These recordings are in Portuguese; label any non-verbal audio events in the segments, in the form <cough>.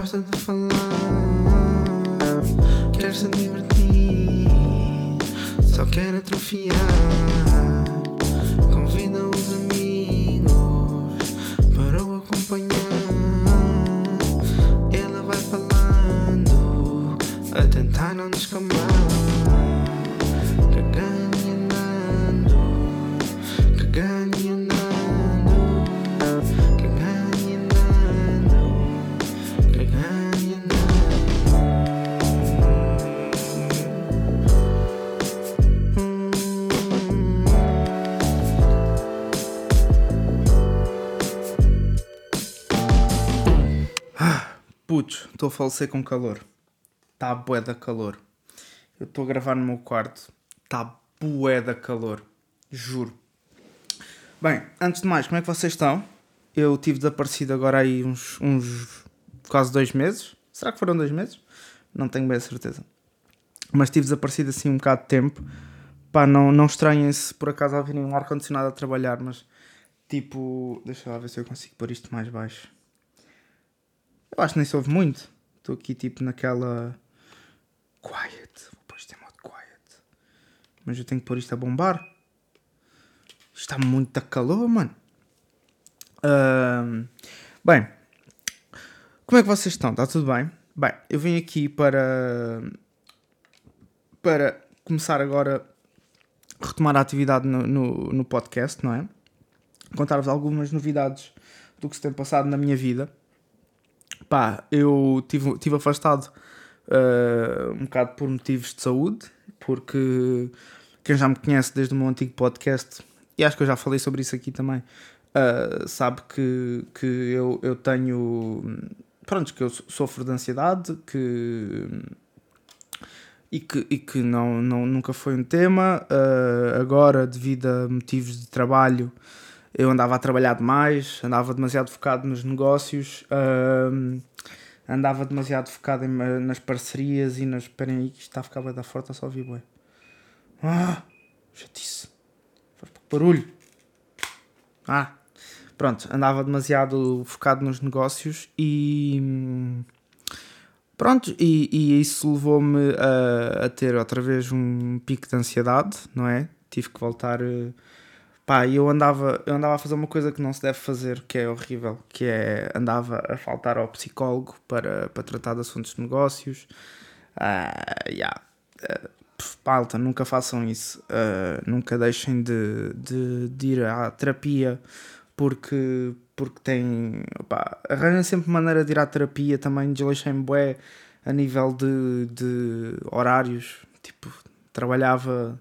gosta de falar, quer se divertir, só quer atrofiar. Convida os amigos para o acompanhar. Ela vai falando, a tentar não descambar. Estou a falecer com calor. Está bué da calor. Eu estou a gravar no meu quarto. Está bué da calor. Juro. Bem, antes de mais, como é que vocês estão? Eu tive desaparecido agora aí uns, uns quase dois meses. Será que foram dois meses? Não tenho bem a certeza. Mas tive desaparecido assim um bocado de tempo. Pá, não, não estranhem se por acaso ouvirem um ar-condicionado a trabalhar, mas tipo. Deixa lá ver se eu consigo pôr isto mais baixo. Eu acho que nem se ouve muito. Estou aqui tipo naquela. Quiet. Vou pôr isto em modo quiet. Mas eu tenho que pôr isto a bombar. Está muito a calor, mano. Ahm, bem, como é que vocês estão? Está tudo bem? Bem, eu vim aqui para. para começar agora a retomar a atividade no, no, no podcast, não é? Contar-vos algumas novidades do que se tem passado na minha vida pá, eu tive, tive afastado uh, um bocado por motivos de saúde, porque quem já me conhece desde o meu antigo podcast, e acho que eu já falei sobre isso aqui também, uh, sabe que, que eu, eu tenho. Pronto, que eu sofro de ansiedade, que. E que, e que não, não, nunca foi um tema. Uh, agora, devido a motivos de trabalho, eu andava a trabalhar demais, andava demasiado focado nos negócios, hum, andava demasiado focado em, nas parcerias e nas. Esperem aí que isto está a ficar bem da forte, só ouvi bué. Ah, chatice. Faz pouco barulho. Ah, pronto, andava demasiado focado nos negócios e. Pronto, e, e isso levou-me a, a ter outra vez um pico de ansiedade, não é? Tive que voltar. Uh, pá, eu andava, eu andava a fazer uma coisa que não se deve fazer, que é horrível, que é andava a faltar ao psicólogo para, para tratar de assuntos de negócios. Uh, yeah. uh, palta, nunca façam isso. Uh, nunca deixem de, de, de, ir à terapia porque, porque tem. Arranjem sempre maneira de ir à terapia também. Desleixem bué a nível de, de horários. Tipo, trabalhava.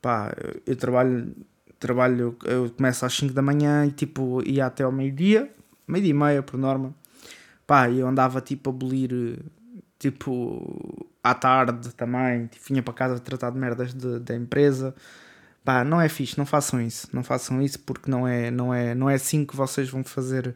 Pá, eu trabalho trabalho, eu começo às 5 da manhã e tipo ia até ao meio-dia, meio-dia e meia por norma. Pá, eu andava tipo a abolir tipo à tarde também, tipo, vinha para casa tratar de merdas da empresa. Pá, não é fixe, não façam isso, não façam isso porque não é, não é, não é assim que vocês vão fazer.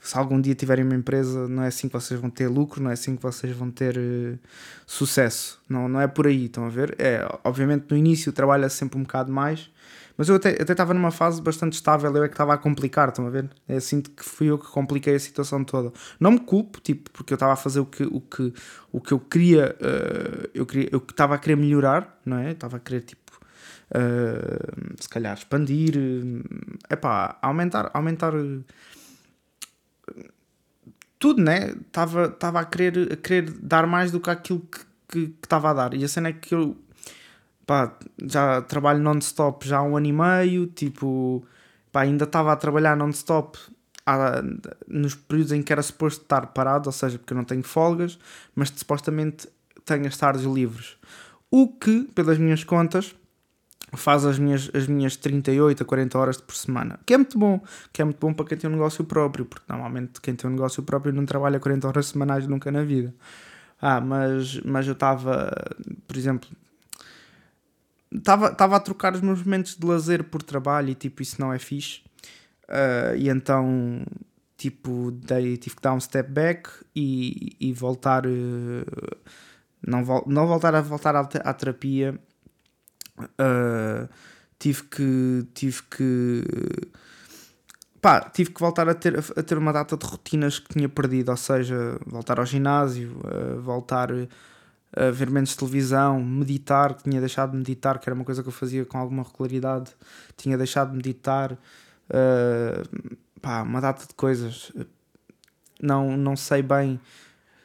Se algum dia tiverem uma empresa, não é assim que vocês vão ter lucro, não é assim que vocês vão ter uh, sucesso. Não, não é por aí, estão a ver? É, obviamente no início trabalha sempre um bocado mais, mas eu até estava numa fase bastante estável, eu é que estava a complicar, estão a ver? É assim que fui eu que compliquei a situação toda. Não me culpo, tipo, porque eu estava a fazer o que, o que, o que eu queria, uh, eu queria, eu estava a querer melhorar, não é? Estava a querer, tipo, uh, se calhar expandir, uh, pá, aumentar, aumentar tudo, né? Estava, a, querer, a querer dar mais do que aquilo que estava a dar. E a cena é que eu pá, já trabalho non-stop já há um ano e meio, tipo, pá, ainda estava a trabalhar non-stop nos períodos em que era suposto estar parado, ou seja, porque eu não tenho folgas, mas supostamente tenho as tardes livres. O que, pelas minhas contas, faz as minhas, as minhas 38 a 40 horas por semana. Que é muito bom, que é muito bom para quem tem um negócio próprio, porque normalmente quem tem um negócio próprio não trabalha 40 horas semanais nunca na vida. Ah, mas, mas eu estava, por exemplo, estava a trocar os meus momentos de lazer por trabalho e tipo, isso não é fixe. Uh, e então, tipo, dei, tive que dar um step back e, e voltar. Uh, não, não voltar a voltar à, à terapia. Uh, tive que. Tive que pá, tive que voltar a ter, a ter uma data de rotinas que tinha perdido, ou seja, voltar ao ginásio, voltar a ver menos televisão, meditar, tinha deixado de meditar, que era uma coisa que eu fazia com alguma regularidade, tinha deixado de meditar, uh, pá, uma data de coisas, não, não sei bem.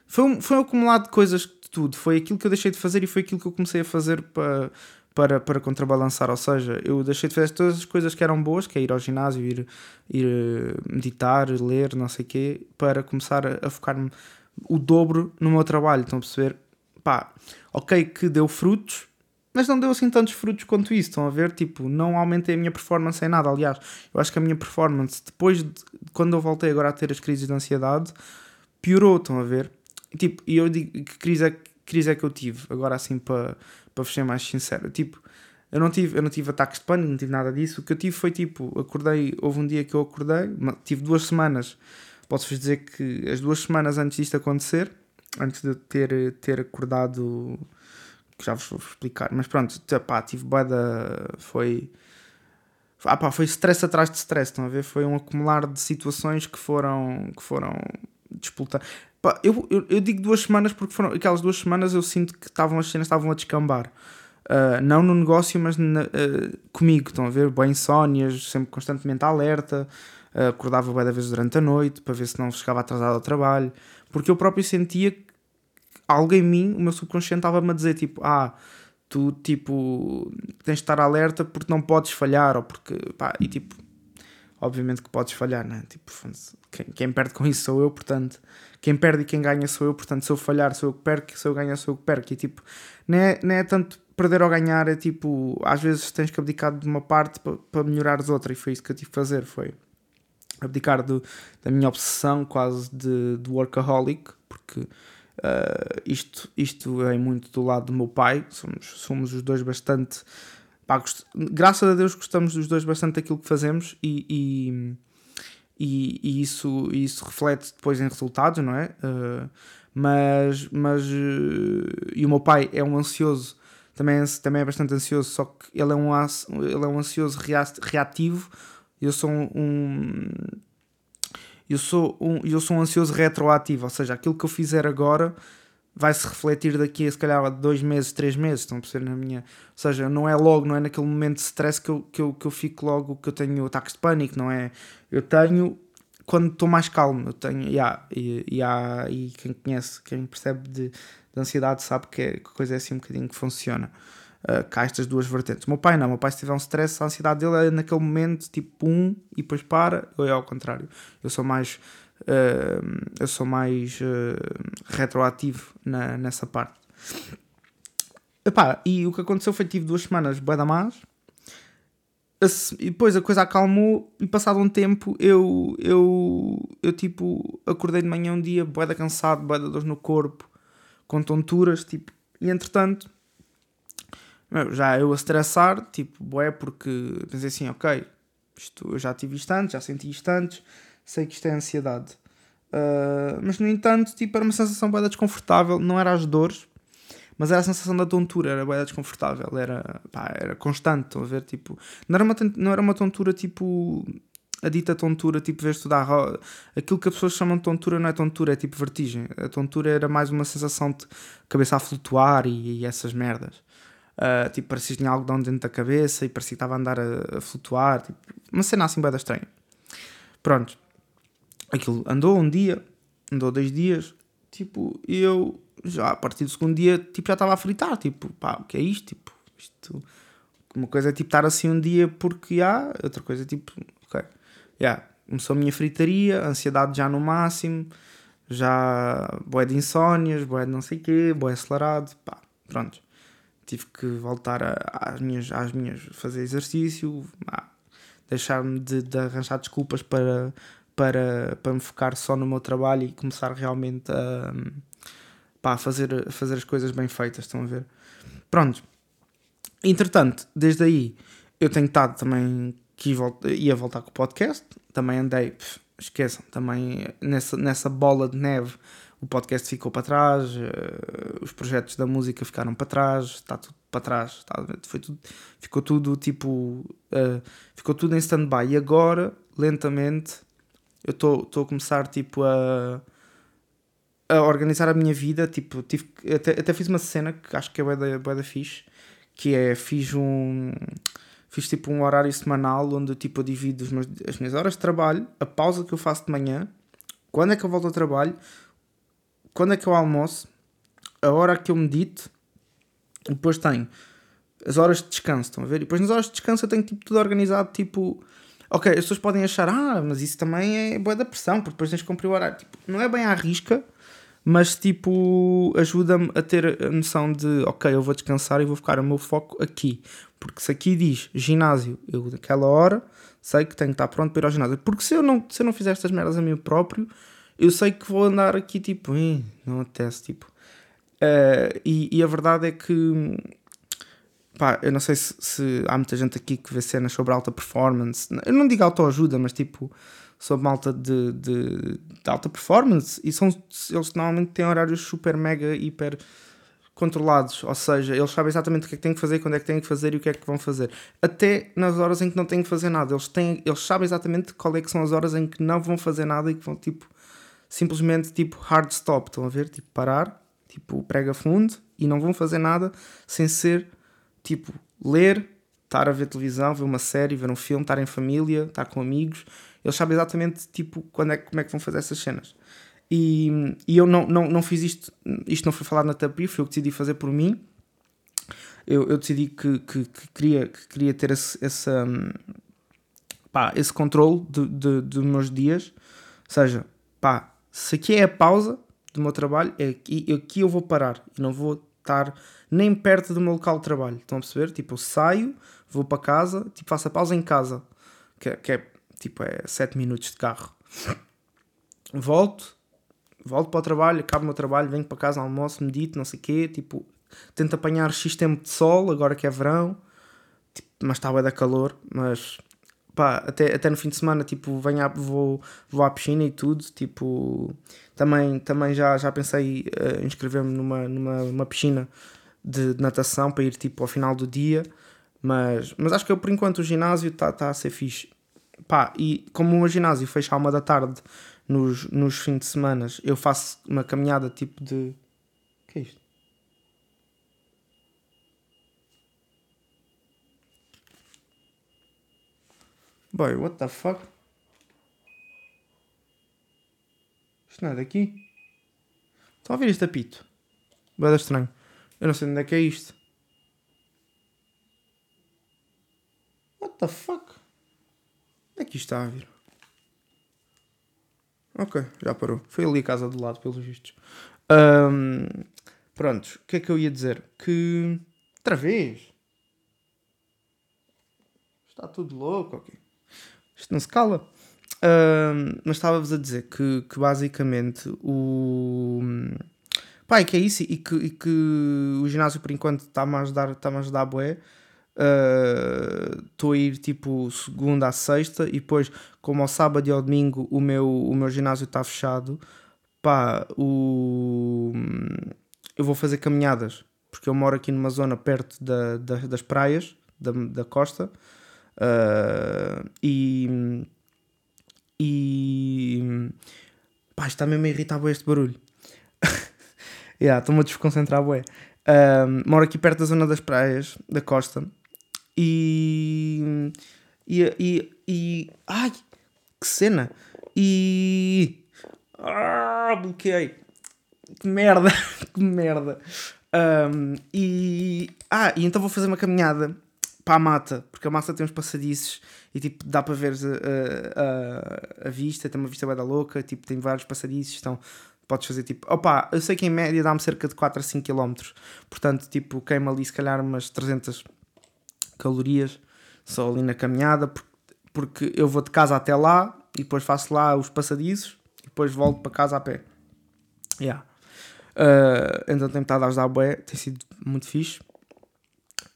Foi um, foi um acumulado de coisas de tudo. Foi aquilo que eu deixei de fazer e foi aquilo que eu comecei a fazer para, para, para contrabalançar. Ou seja, eu deixei de fazer todas as coisas que eram boas, que é ir ao ginásio, ir, ir eh, meditar, ler, não sei o quê, para começar a, a focar-me o dobro no meu trabalho. Estão a perceber? Pá, ok que deu frutos, mas não deu assim tantos frutos quanto isso. Estão a ver? Tipo, não aumentei a minha performance em nada. Aliás, eu acho que a minha performance, depois de quando eu voltei agora a ter as crises de ansiedade, piorou. Estão a ver? Tipo, e eu digo que crise é, que crise é que eu tive, agora assim para, para ser mais sincero. Tipo, eu não, tive, eu não tive ataques de pânico, não tive nada disso. O que eu tive foi tipo, acordei, houve um dia que eu acordei, tive duas semanas, posso-vos dizer que as duas semanas antes disto acontecer, antes de ter, ter acordado que já vos vou explicar. Mas pronto, pá, tive boeda. Foi. Ah, pá, foi stress atrás de stress, estão a ver? Foi um acumular de situações que foram. que foram disputar. Pá, eu, eu, eu, digo duas semanas porque foram aquelas duas semanas eu sinto que estavam as cenas estavam a descambar. Uh, não no negócio, mas na, uh, comigo, estão a ver? Bem insónias, sempre constantemente alerta, uh, acordava bem da vez durante a noite para ver se não chegava atrasado ao trabalho, porque eu próprio sentia algo em mim, o meu subconsciente estava-me a dizer tipo, ah, tu tipo tens de estar alerta porque não podes falhar, ou porque pá, e tipo, obviamente que podes falhar, né? Tipo, quem, quem perde com isso sou eu, portanto, quem perde e quem ganha sou eu, portanto, se eu falhar sou eu que perco, se eu ganhar sou eu que perco, e tipo, não é, não é tanto perder ou ganhar, é tipo, às vezes tens que abdicar de uma parte para melhorares outra, e foi isso que eu tive que fazer, foi abdicar da minha obsessão quase de, de workaholic, porque Uh, isto, isto é muito do lado do meu pai, somos, somos os dois bastante. Pá. Graças a Deus gostamos dos dois bastante daquilo que fazemos e, e, e, e isso, isso reflete depois em resultados, não é? Uh, mas, mas uh, e o meu pai é um ansioso, também é, também é bastante ansioso, só que ele é um, ele é um ansioso reativo. Eu sou um eu sou um, eu sou um ansioso retroativo, ou seja, aquilo que eu fizer agora vai se refletir daqui a se calhar dois meses, três meses, estão a perceber na minha. Ou seja, não é logo, não é naquele momento de stress que eu, que eu, que eu fico logo que eu tenho ataques de pânico, não é? Eu tenho quando estou mais calmo, eu tenho, yeah, e, yeah, e quem conhece, quem percebe de, de ansiedade sabe que, é, que a coisa é assim um bocadinho que funciona uh, cá estas duas vertentes. O meu pai não, o meu pai se tiver um stress, a ansiedade dele é naquele momento tipo um e depois para, eu é ao contrário. Eu sou mais uh, eu sou mais uh, retroativo na, nessa parte. Epá, e o que aconteceu foi que tive duas semanas bué da más e depois a coisa acalmou e passado um tempo eu eu eu tipo acordei de manhã um dia bué da cansado, bué da dor no corpo com tonturas, tipo, e entretanto já eu a estressar, tipo, boé, porque pensei assim, ok, isto, eu já tive isto antes, já senti isto antes, sei que isto é ansiedade. Uh, mas no entanto, tipo, era uma sensação bem desconfortável, não era as dores, mas era a sensação da tontura, era bem desconfortável, era, pá, era constante, estão a ver, tipo, não era uma, não era uma tontura tipo a dita tontura, tipo, vês tu a aquilo que as pessoas chamam de tontura não é tontura, é tipo vertigem. A tontura era mais uma sensação de cabeça a flutuar e, e essas merdas. Uh, tipo, parecia que tinha algodão dentro da cabeça e parecia que estava a andar a, a flutuar. Tipo, uma cena assim bem estranha. Pronto. Aquilo andou um dia, andou dois dias, tipo, eu já a partir do segundo dia, tipo, já estava a fritar. Tipo, pá, o que é isto? Tipo, isto. Uma coisa é tipo estar assim um dia porque há, outra coisa é tipo, ok. Yeah. Começou a minha fritaria, ansiedade já no máximo, já boé de insónias, boé de não sei o quê, boé acelerado, pá, pronto tive que voltar a, às, minhas, às minhas fazer exercício, deixar-me de, de, arranjar desculpas para, para, para me focar só no meu trabalho e começar realmente a, pá, fazer, fazer as coisas bem feitas, estão a ver? Pronto. Entretanto, desde aí eu tenho estado também que ia voltar com o podcast, também andei, pff, esqueçam, também nessa, nessa bola de neve o podcast ficou para trás, uh, os projetos da música ficaram para trás, está tudo para trás, foi tudo, ficou tudo tipo, uh, ficou tudo em stand-by. E agora lentamente, eu estou a começar tipo a, a organizar a minha vida. Tipo, tive, até, até fiz uma cena que acho que é bué da, bué da fixe, que é fiz um fiz tipo um horário semanal onde tipo, eu divido meus, as minhas horas de trabalho, a pausa que eu faço de manhã, quando é que eu volto ao trabalho, quando é que eu almoço, a hora que eu medito, depois tenho as horas de descanso, estão a ver? E depois nas horas de descanso eu tenho tipo, tudo organizado, tipo, ok, as pessoas podem achar, ah, mas isso também é boa da pressão, porque depois tens de cumprir o horário. Tipo, não é bem à risca, mas tipo, ajuda-me a ter a noção de, ok, eu vou descansar e vou ficar o meu foco aqui. Porque se aqui diz ginásio, eu naquela hora sei que tenho que estar pronto para ir ao ginásio. Porque se eu não, se eu não fizer estas merdas a mim próprio, eu sei que vou andar aqui tipo, não acontece, tipo. Uh, e, e, a verdade é que, pá, eu não sei se, se, há muita gente aqui que vê cenas sobre alta performance. Eu não digo autoajuda, mas tipo, sobre malta de, de, de alta performance. E são, eles normalmente têm horários super, mega, hiper controlados, ou seja, eles sabem exatamente o que é que têm que fazer, quando é que têm que fazer e o que é que vão fazer. Até nas horas em que não têm que fazer nada, eles, têm, eles sabem exatamente qual é que são as horas em que não vão fazer nada e que vão tipo simplesmente tipo hard stop, estão a ver? Tipo parar, tipo prega fundo e não vão fazer nada sem ser tipo ler, estar a ver televisão, ver uma série, ver um filme, estar em família, estar com amigos. Eles sabem exatamente tipo quando é, como é que vão fazer essas cenas. E, e eu não, não, não fiz isto, isto não foi falado na terapia, foi eu que decidi fazer por mim. Eu, eu decidi que, que, que, queria, que queria ter esse, esse, um, pá, esse controle de meus dias. Ou seja, pá, se aqui é a pausa do meu trabalho, é aqui, aqui eu vou parar e não vou estar nem perto do meu local de trabalho. Estão a perceber? Tipo, eu saio, vou para casa, tipo, faço a pausa em casa, que, é, que é tipo é 7 minutos de carro. Volto, volto para o trabalho, acabo o meu trabalho, venho para casa, almoço, medito, não sei o quê, tipo, tento apanhar X tempo de sol, agora que é verão, tipo, mas está a da calor, mas pá, até, até no fim de semana, tipo, venho à, vou, vou à piscina e tudo, tipo, também, também já, já pensei uh, inscrever-me numa, numa uma piscina de, de, natação para ir, tipo, ao final do dia, mas, mas acho que eu, por enquanto o ginásio está tá a ser fixe. Pá, e como o ginásio fecha à uma da tarde nos, nos fins de semana eu faço uma caminhada tipo de. Que é isto? Boy, what the fuck? Isto não é daqui? Estão a ver este apito? Bada estranho. Eu não sei onde é que é isto. What the fuck? Onde é que isto está a vir? Ok, já parou. Foi ali a casa do lado, pelos vistos. Um, prontos, o que é que eu ia dizer? Que. Outra vez! Está tudo louco, ok. Isto não se cala. Um, mas estava-vos a dizer que, que basicamente o. Pá, que é isso e que, e que o ginásio por enquanto está-me a ajudar, está-me a ajudar estou uh, a ir tipo segunda a sexta e depois como ao sábado e ao domingo o meu, o meu ginásio está fechado pá, o... eu vou fazer caminhadas porque eu moro aqui numa zona perto da, da das praias da, da costa uh, e e pá, está mesmo a irritar este barulho <laughs> yeah, estou-me a desconcentrar bué. Uh, moro aqui perto da zona das praias da costa e. E. e, e ai! Que cena! E. Ah, bloqueei! Que merda! <laughs> que merda! Um, e. Ah, e então vou fazer uma caminhada para a mata, porque a mata tem uns passadiços e tipo dá para ver a, a, a vista, tem uma vista bem da louca, tipo, tem vários passadiços, então podes fazer tipo, opa, eu sei que em média dá-me cerca de 4 a 5 km, portanto, tipo, queima ali se calhar umas 300 calorias só ali na caminhada, porque eu vou de casa até lá e depois faço lá os passadiços e depois volto para casa a pé. Yeah. Uh, então tenho estado a ajudar a bué, tem sido muito fixe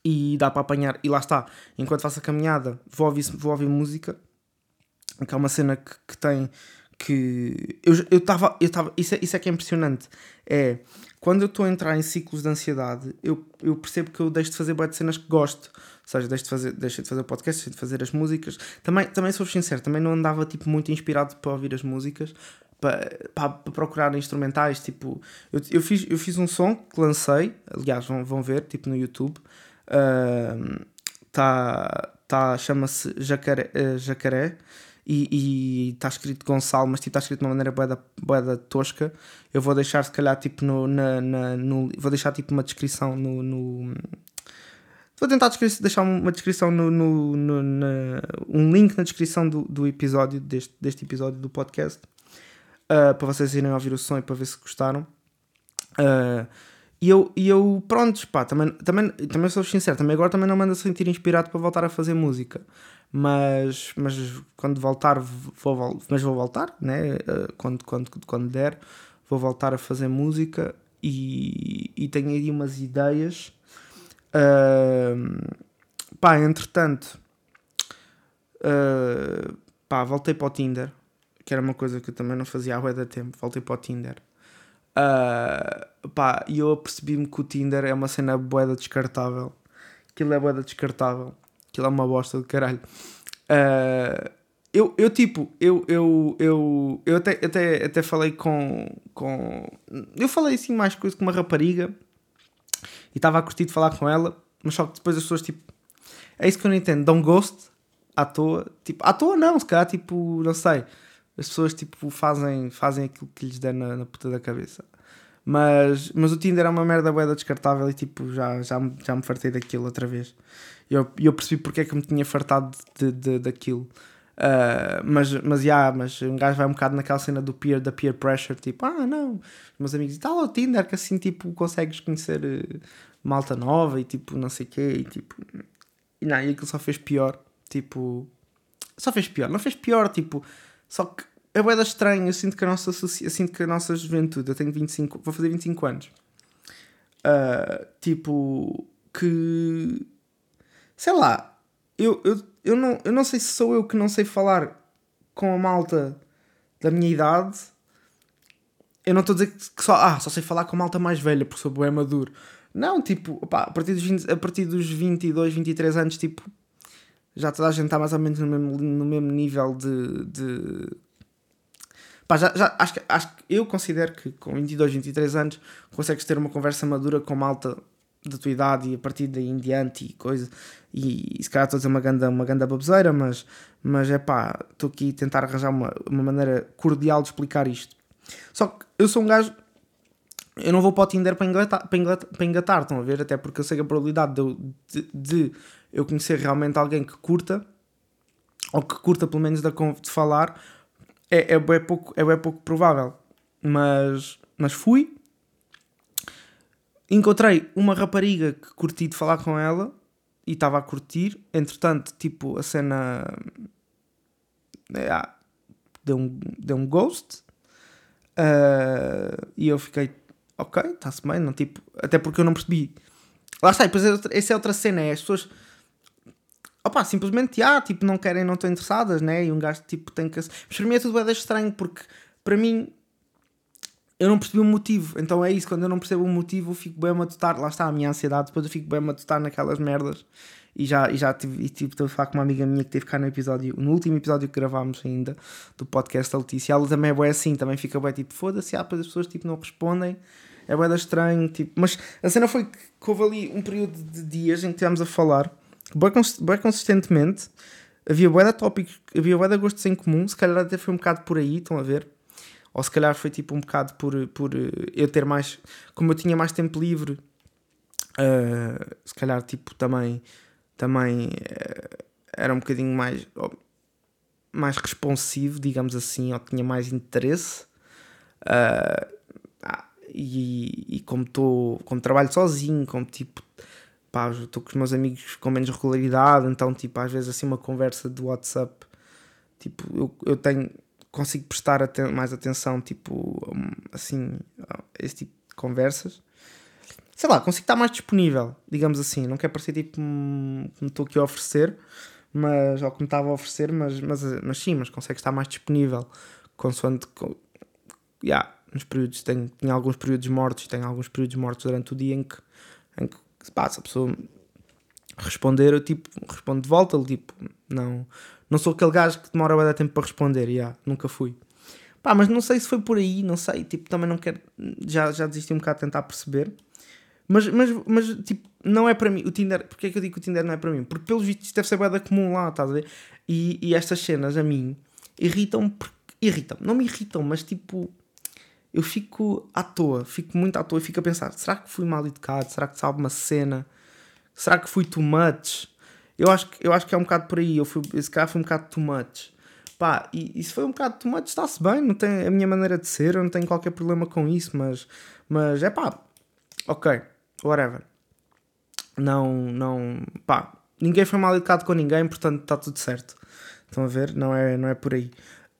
e dá para apanhar. E lá está, enquanto faço a caminhada, vou ouvir, vou ouvir música, que é uma cena que, que tem que eu estava eu estava isso, é, isso é que é impressionante é quando eu estou a entrar em ciclos de ansiedade eu, eu percebo que eu deixo de fazer de cenas que gosto seja, deixei de fazer, deixei de fazer o podcast, deixei de fazer as músicas. Também, também sou sincero, também não andava tipo, muito inspirado para ouvir as músicas, para, para, para procurar instrumentais. Tipo, eu, eu, fiz, eu fiz um som que lancei, aliás, vão, vão ver, tipo no YouTube. Tá, tá, chama-se Jacaré, uh, Jacaré e está escrito Gonçalo, mas tipo, está escrito de uma maneira boeda, boeda tosca. Eu vou deixar se calhar tipo no, na, na, no vou deixar tipo uma descrição no, no vou tentar deixar uma descrição no, no, no um link na descrição do, do episódio deste, deste episódio do podcast uh, para vocês irem ouvir o som e para ver se gostaram. Uh, e eu, e eu pronto, pá, também, também, também sou sincero, também agora também não me a sentir inspirado para voltar a fazer música mas, mas quando voltar, vou, mas vou voltar, né? Eh, quando, quando, quando der, vou voltar a fazer música e, e tenho aí umas ideias. Uh, pá, entretanto, uh, pá, voltei para o Tinder, que era uma coisa que eu também não fazia há da tempo, voltei para o Tinder. Uh, pá, e eu apercebi-me que o Tinder é uma cena boeda descartável. Aquilo é boeda descartável. Aquilo é uma bosta do caralho. Uh, eu, eu tipo, eu, eu, eu, eu até, até, até falei com, com. Eu falei assim mais coisa com uma rapariga e estava a curtir de falar com ela, mas só que depois as pessoas tipo. É isso que eu não entendo, dão gosto à toa. Tipo, à toa não, se calhar tipo, não sei. As pessoas tipo fazem, fazem aquilo que lhes der na, na puta da cabeça. Mas, mas o Tinder é uma merda boeda descartável e tipo, já, já, já me fartei daquilo outra vez. E eu, eu percebi porque é que me tinha fartado de, de, daquilo. Uh, mas, mas, yeah, mas um gajo vai um bocado naquela cena do peer, da peer pressure, tipo, ah, não, os meus amigos, e tal, o Tinder, que assim, tipo, consegues conhecer uh, malta nova e tipo, não sei o quê, e tipo, e não, e aquilo só fez pior, tipo, só fez pior, não fez pior, tipo, só que é boeda estranho, eu sinto que a nossa, eu sinto que a nossa juventude, eu tenho 25, vou fazer 25 anos, uh, tipo, que sei lá, eu, eu, eu, não, eu não sei se sou eu que não sei falar com a malta da minha idade. Eu não estou a dizer que só, ah, só sei falar com a malta mais velha porque sou bem maduro. Não, tipo, a, partir dos 20, a partir dos 22, 23 anos, tipo, já toda a gente está mais ou menos no mesmo, no mesmo nível de. de... Pá, já, já, acho, que, acho que eu considero que com 22, 23 anos consegues ter uma conversa madura com malta da tua idade e a partir daí em diante e coisa. E, e se calhar estou a dizer uma ganda, uma ganda baboseira, mas, mas é pá, estou aqui a tentar arranjar uma, uma maneira cordial de explicar isto. Só que eu sou um gajo. Eu não vou para o Tinder para engatar, para engatar, estão a ver? Até porque eu sei que a probabilidade de de, de eu conhecer realmente alguém que curta, ou que curta pelo menos de, falar, é, é, pouco, é, é pouco provável. Mas, mas fui, encontrei uma rapariga que curti de falar com ela e estava a curtir. Entretanto, tipo, a cena é, deu, um, deu um ghost uh, e eu fiquei, ok, está-se bem, não, tipo, até porque eu não percebi. Lá está, depois é essa é outra cena, é as pessoas opá, simplesmente, ah, tipo, não querem, não estão interessadas, né? E um gajo, tipo, tem que... Mas para mim é tudo bem estranho, porque para mim eu não percebi o motivo. Então é isso, quando eu não percebo o motivo, eu fico bem a matutar. Lá está a minha ansiedade, depois eu fico bem a matutar naquelas merdas. E já, e já tive, e tipo, estou a falar com uma amiga minha que teve cá no episódio, no último episódio que gravámos ainda, do podcast, a Letícia. Ela também é boa assim, também fica bem tipo, foda-se, ah, depois as pessoas tipo, não respondem. É bem estranho, tipo. Mas a cena foi que houve ali um período de dias em que estivemos a falar, bem, consistentemente. Havia boa tópicos, havia boa gostos em comum, se calhar até foi um bocado por aí, estão a ver? Ou se calhar foi tipo um bocado por, por eh, eu ter mais. Como eu tinha mais tempo livre, uh, se calhar tipo também, também uh, era um bocadinho mais, mais responsivo, digamos assim, ou tinha mais interesse. Uh, e, e como, tô, como trabalho sozinho, como tipo estou com os meus amigos com menos regularidade, então tipo, às vezes assim uma conversa do WhatsApp, tipo, eu, eu tenho consigo prestar aten mais atenção, tipo, assim, a esse tipo de conversas. Sei lá, consigo estar mais disponível, digamos assim. Não quer parecer tipo como estou aqui a oferecer, mas, ou como estava a oferecer, mas, mas, mas sim, mas consegue estar mais disponível. Consoante. Yeah, nos períodos, tenho, tenho alguns períodos mortos, tenho alguns períodos mortos durante o dia em que, em que passa, a pessoa responder, eu tipo, respondo de volta, tipo, não, não sou aquele gajo que demora bastante tempo para responder, yeah, nunca fui. Pá, mas não sei se foi por aí, não sei, tipo, também não quero, já, já desisti um bocado de tentar perceber. Mas, mas, mas, tipo, não é para mim. O Tinder, porque é que eu digo que o Tinder não é para mim? Porque, pelos vistos, deve ser bem comum lá, estás a ver? E, e estas cenas, a mim, irritam-me. Irritam-me. Não me irritam, mas, tipo, eu fico à toa. Fico muito à toa e fico a pensar: será que fui mal educado? Será que sabe uma cena? Será que fui too much? Eu acho que, eu acho que é um bocado por aí. Eu fui, esse cara foi um bocado too much. Pá, e, e se foi um bocado too much, está-se bem. Não tem a minha maneira de ser. Eu não tenho qualquer problema com isso. Mas, mas é pá, ok whatever. Não, não, pá, ninguém foi mal educado com ninguém, portanto está tudo certo. Estão a ver? Não é, não é por aí.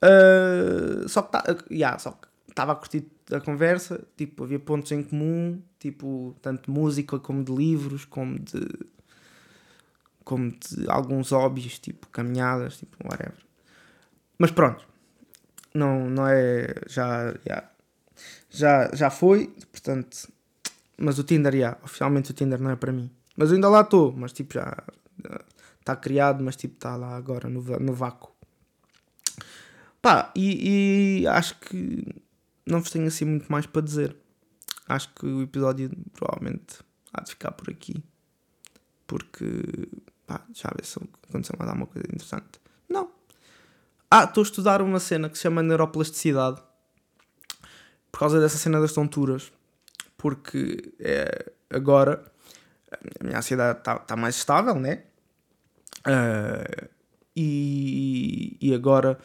Uh, só que tá, uh, yeah, só que estava a curtir a conversa, tipo, havia pontos em comum, tipo, tanto de música como de livros, como de como de alguns hobbies, tipo caminhadas, tipo, whatever. Mas pronto, não, não é, já, yeah, já, já foi, portanto, mas o Tinder, yeah, oficialmente o Tinder não é para mim. Mas ainda lá estou, mas tipo já está criado, mas tipo está lá agora no, no vácuo. Pá, e, e, acho que não vos tenho assim muito mais para dizer. Acho que o episódio provavelmente há de ficar por aqui. Porque, pá, já ver se aconteceu mais alguma coisa interessante. Não. Ah, estou a estudar uma cena que se chama neuroplasticidade. Por causa dessa cena das tonturas porque é, agora a minha ansiedade está tá mais estável, né? Uh, e, e agora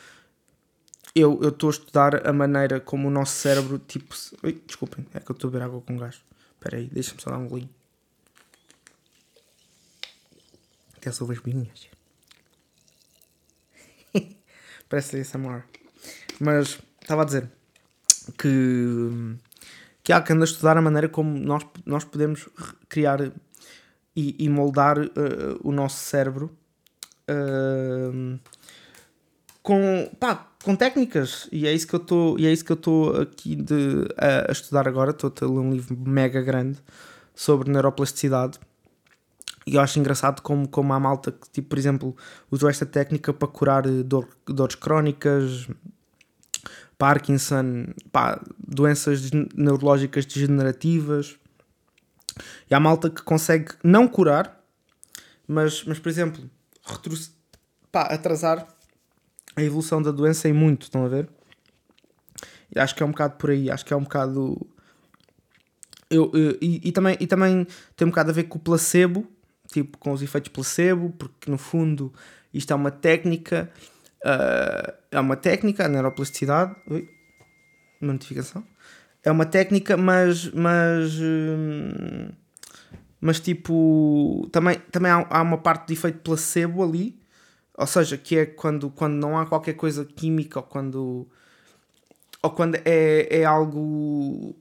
eu estou a estudar a maneira como o nosso cérebro, tipo. Ui, desculpem, é que eu estou a beber água com gás. Espera aí, deixa-me só dar um golinho. Até as minhas. <laughs> Parece ASMR. Mas estava a dizer que que há que anda a estudar a maneira como nós, nós podemos criar e, e moldar uh, o nosso cérebro uh, com, pá, com técnicas. E é isso que eu estou e é isso que eu estou aqui de, a, a, estudar agora. Estou a ler um livro mega grande sobre neuroplasticidade. E eu acho engraçado como, como há malta que, tipo, por exemplo, usou esta técnica para curar dor, dores crónicas, Parkinson, pá, doenças neurológicas degenerativas. E há malta que consegue não curar, mas, mas por exemplo, pá, atrasar a evolução da doença em muito, estão a ver? E acho que é um bocado por aí, acho que é um bocado. Eu, eu e, e, também, e também tem um bocado a ver com o placebo, tipo com os efeitos placebo, porque no fundo isto é uma técnica Uh, é uma técnica, a neuroplasticidade. Ui, notificação. É uma técnica, mas. mas hum, mas tipo. Também, também há, há uma parte de efeito placebo ali. Ou seja, que é quando, quando não há qualquer coisa química ou quando. Ou quando é, é algo.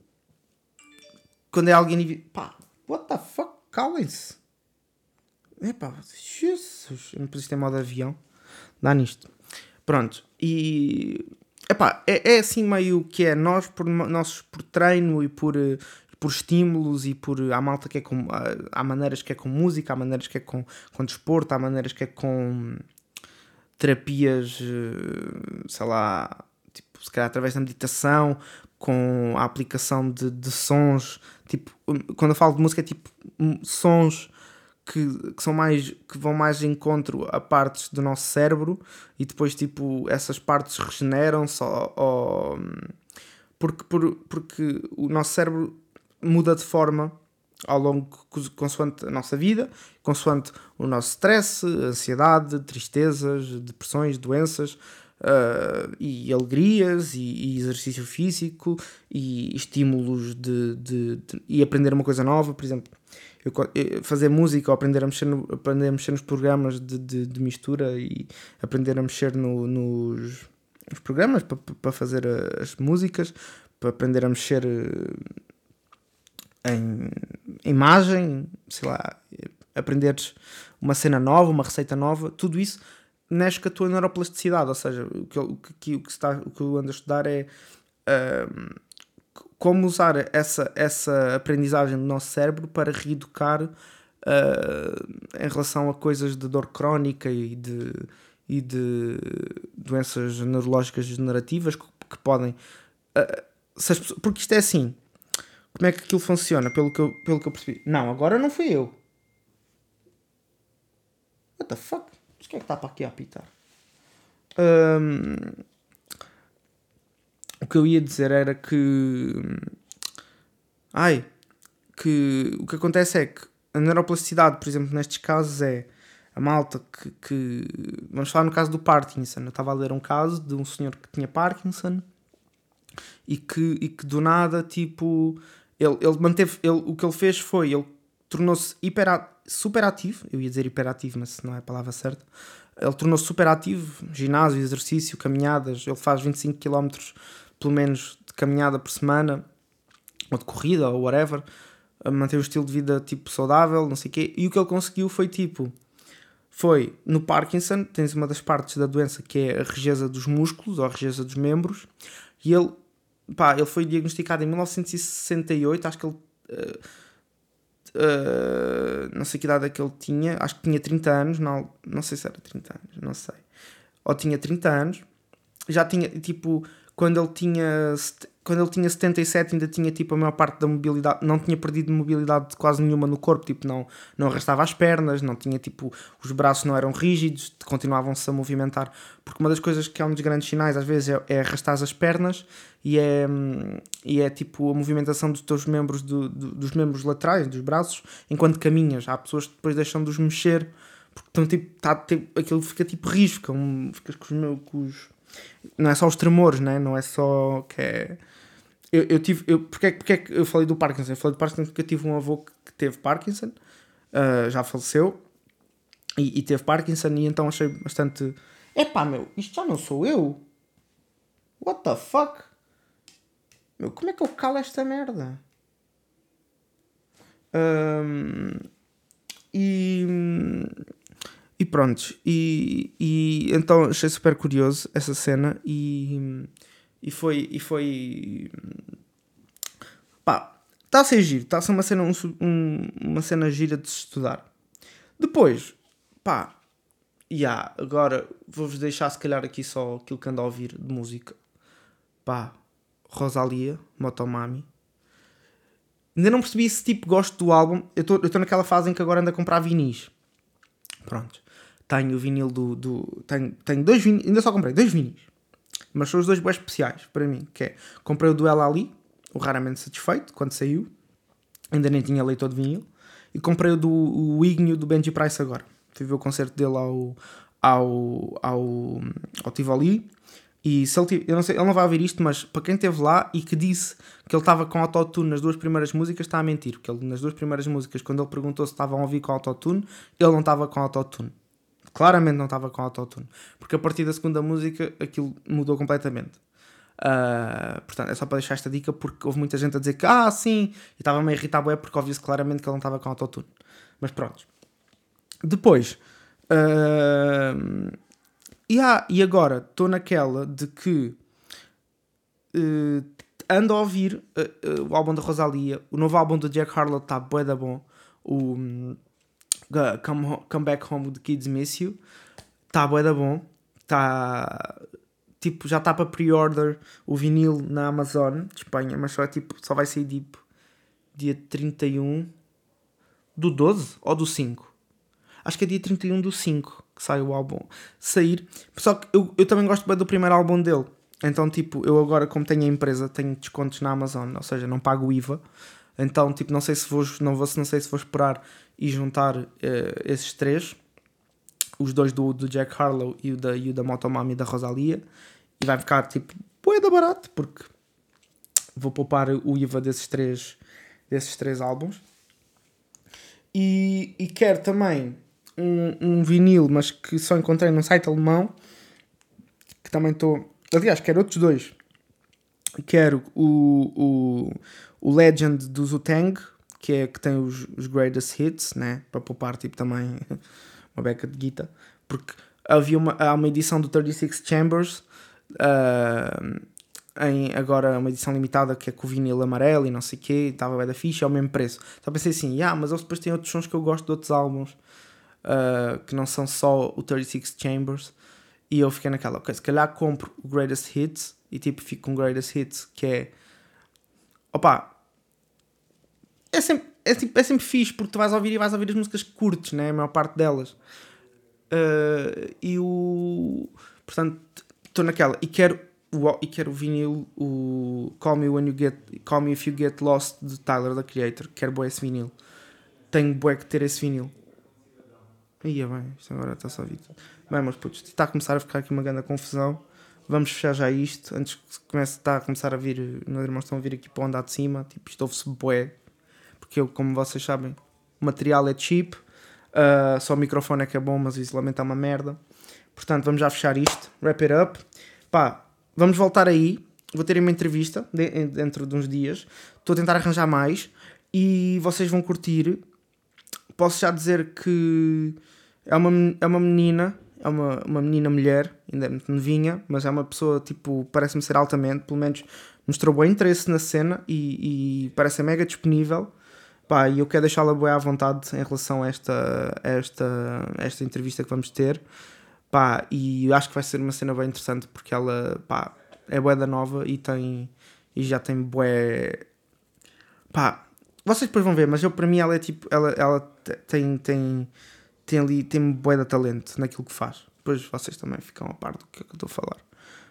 Quando é algo indivíduo. Pá, what the fuck? Calem-se. Epá, Jesus. Eu não preciso ter modo avião. Dá nisto. Pronto, e epá, é, é assim meio que é, nós por, nós por treino e por, por estímulos e por há malta que é com há maneiras que é com música, há maneiras que é com, com desporto, há maneiras que é com terapias, eh, sei lá, tipo, se calhar através da meditação, com a aplicação de, de sons, tipo, quando eu falo de música é tipo sons que, que, são mais que vão mais em encontro a partes do nosso cérebro e depois tipo essas partes regeneram-se ou, porque, por, porque o nosso cérebro muda de forma ao longo consoante a nossa vida, consoante o nosso stress, ansiedade, tristezas, depressões, doenças uh, e alegrias e, e, exercício físico e estímulos de, de, de, e aprender uma coisa nova, por exemplo eu, fazer música ou aprender a mexer, no, aprender a mexer nos programas de, de, de mistura e aprender a mexer no, nos, nos programas para, fazer as músicas, para aprender a mexer eh, em imagem, sei lá, aprenderes uma cena nova, uma receita nova, tudo isso mexe com a tua neuroplasticidade, ou seja, o que, o que, o que, está, o que eu ando a estudar é como usar essa, essa aprendizagem do nosso cérebro para reeducar uh, em relação a coisas de dor crónica e de, e de doenças neurológicas degenerativas que, que podem. Uh, porque isto é assim. Como é que aquilo funciona? Pelo que, eu, pelo que eu percebi. Não, agora não fui eu. What the fuck? Mas que é que está para aqui a apitar? Um, o que eu ia dizer era que. Ai. Que o que acontece é que a neuroplasticidade, por exemplo, nestes casos é a malta que, que. Vamos falar no caso do Parkinson. Eu estava a ler um caso de um senhor que tinha Parkinson e que, e que do nada, tipo. Ele, ele manteve. Ele, o que ele fez foi. Ele tornou-se super ativo. Eu ia dizer hiperativo, mas não é a palavra certa. Ele tornou-se super ativo. Ginásio, exercício, caminhadas. Ele faz 25 km pelo menos de caminhada por semana. Ou de corrida, ou whatever manter o estilo de vida tipo saudável, não sei o quê. E o que ele conseguiu foi tipo. Foi no Parkinson, tens uma das partes da doença que é a regeza dos músculos ou a regeza dos membros, e ele, pá, ele foi diagnosticado em 1968, acho que ele. Uh, uh, não sei que idade é que ele tinha, acho que tinha 30 anos, não, não sei se era 30 anos, não sei. Ou tinha 30 anos, já tinha, tipo, quando ele tinha quando ele tinha 77 ainda tinha tipo a maior parte da mobilidade, não tinha perdido mobilidade quase nenhuma no corpo, tipo não, não arrastava as pernas, não tinha tipo, os braços não eram rígidos, continuavam-se a movimentar, porque uma das coisas que é um dos grandes sinais às vezes é, é arrastar as pernas e é, e é tipo a movimentação dos teus membros, do, do, dos membros laterais, dos braços, enquanto caminhas, há pessoas que depois deixam de os mexer, porque estão tipo, tá, tipo aquilo fica tipo rígido, ficas com os, com os não é só os tremores, né? não é só que é eu, eu tive. Eu, porque, é, porque é que eu falei do Parkinson? Eu falei do Parkinson porque eu tive um avô que teve Parkinson, uh, já faleceu, e, e, teve Parkinson, e então achei bastante. Epá, meu, isto já não sou eu. What the fuck? Meu, como é que eu calo esta merda? Um, e. Pronto, e, e então achei super curioso essa cena e e foi. E foi pá, está a ser giro, está a ser uma cena, um, um, uma cena gira de se estudar. Depois, pá, e yeah, agora vou-vos deixar se calhar aqui só aquilo que ando a ouvir de música. Pá, Rosalia, Motomami. Ainda não percebi se tipo gosto do álbum. Eu estou naquela fase em que agora ando a comprar vinis. Pronto. Tenho o vinil do. do tenho, tenho dois vinis. Ainda só comprei dois vinis. Mas são os dois bem especiais para mim, que é, comprei o Duel Ali, o Raramente Satisfeito, quando saiu, ainda nem tinha leitor de vinil, e comprei o do o Ignio do Benji Price agora. Fui ver o concerto dele ao, ao, ao, ao Tivoli, e se ele, eu não sei, ele não vai ouvir isto, mas para quem esteve lá e que disse que ele estava com autotune nas duas primeiras músicas, está a mentir. Porque ele, nas duas primeiras músicas, quando ele perguntou se estavam a ouvir com autotune, ele não estava com autotune. Claramente não estava com autotune. Porque a partir da segunda música aquilo mudou completamente. Uh, portanto, é só para deixar esta dica porque houve muita gente a dizer que ah, sim, e estava meio irritado é porque ouviu-se claramente que ele não estava com autotune. Mas pronto. Depois, uh, e, ah, e agora estou naquela de que uh, ando a ouvir uh, o álbum da Rosalia, o novo álbum do Jack Harlow está bué da bom. O, Come, Come Back Home with Kids Miss You. Está bué da bom. Está... Tipo, já está para pre-order o vinil na Amazon de Espanha, mas só, é, tipo, só vai sair tipo dia 31 do 12 ou do 5? Acho que é dia 31 do 5 que sai o álbum. Sair. Só que eu, eu também gosto bem do primeiro álbum dele. Então, tipo, eu agora, como tenho a empresa, tenho descontos na Amazon, ou seja, não pago IVA. Então, tipo, não sei se vou, não vou, não sei se vou esperar e juntar uh, esses três, os dois do, do Jack Harlow e o da, e o da Motomami da Rosalia, e vai ficar tipo da barato, porque vou poupar o IVA desses três, desses três álbuns. E, e quero também um, um vinil, mas que só encontrei num site alemão, que também estou. Aliás, quero outros dois. Quero o, o, o Legend do Zutang, que é que tem os, os greatest hits, né? Para poupar tipo também <laughs> uma beca de guita, porque havia uma, há uma edição do 36 Chambers uh, em agora uma edição limitada que é com o vinil amarelo e não sei o quê, estava bem da ficha, é o mesmo preço. Só pensei assim, ah, mas eles depois têm outros sons que eu gosto de outros álbuns, uh, que não são só o 36 Chambers. E eu fiquei naquela, ok, se calhar compro o Greatest Hits e tipo fico com o Greatest Hits, que é. Opa! É sempre, é, tipo, é sempre fixe porque tu vais ouvir e vais ouvir as músicas que curtes, né? A maior parte delas. Uh, e o. Portanto, estou naquela. E quero o, e quero o vinil, o Call Me, When you get, Call Me If You Get Lost de Tyler, da Creator. Quero boé esse vinil. Tenho boé que ter esse vinil. Ia bem, isto agora está só vídeo. Bem, mas putz, está a começar a ficar aqui uma grande confusão. Vamos fechar já isto. Antes que comece, está a começar a vir, meus irmãos estão a vir aqui para andar de cima. Tipo, isto ouve-se boé. Porque eu, como vocês sabem, o material é cheap. Uh, só o microfone é que é bom, mas o isolamento é uma merda. Portanto, vamos já fechar isto. Wrap it up. Pá, vamos voltar aí. Vou ter uma entrevista dentro de uns dias. Estou a tentar arranjar mais. E vocês vão curtir. Posso já dizer que é uma, é uma menina. É uma, uma menina mulher, ainda é muito novinha, mas é uma pessoa, tipo, parece-me ser altamente, pelo menos mostrou bom interesse na cena e, e parece mega disponível. Pá, e eu quero deixá-la boa à vontade em relação a esta, esta, esta entrevista que vamos ter. Pá, e acho que vai ser uma cena bem interessante porque ela pá, é bué da nova e tem e já tem bué. Pá, vocês depois vão ver, mas eu para mim ela é tipo. Ela, ela tem, tem, tem ali, tem bué de talento naquilo que faz. Depois vocês também ficam a par do que, é que eu estou a falar.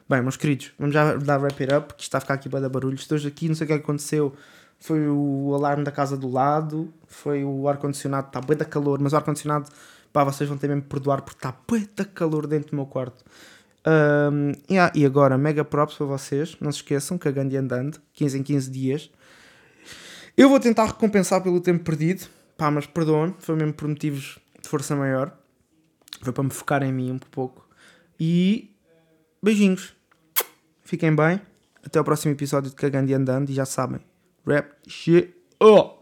Bem, meus queridos, vamos já dar wrap it up, porque está a ficar aqui bué da barulho. Estou aqui, não sei o que aconteceu. Foi o alarme da casa do lado, foi o ar-condicionado, está bué da calor, mas o ar-condicionado pá, vocês vão ter mesmo perdoar porque está puta calor dentro do meu quarto. Um, yeah, e agora, mega props para vocês. Não se esqueçam, cagando e andando, 15 em 15 dias. Eu vou tentar recompensar pelo tempo perdido, pá, mas perdoem, foi mesmo por motivos de força maior. Foi para me focar em mim um pouco. E beijinhos. Fiquem bem. Até o próximo episódio de Cagando e Andando. E já sabem, rap shit up.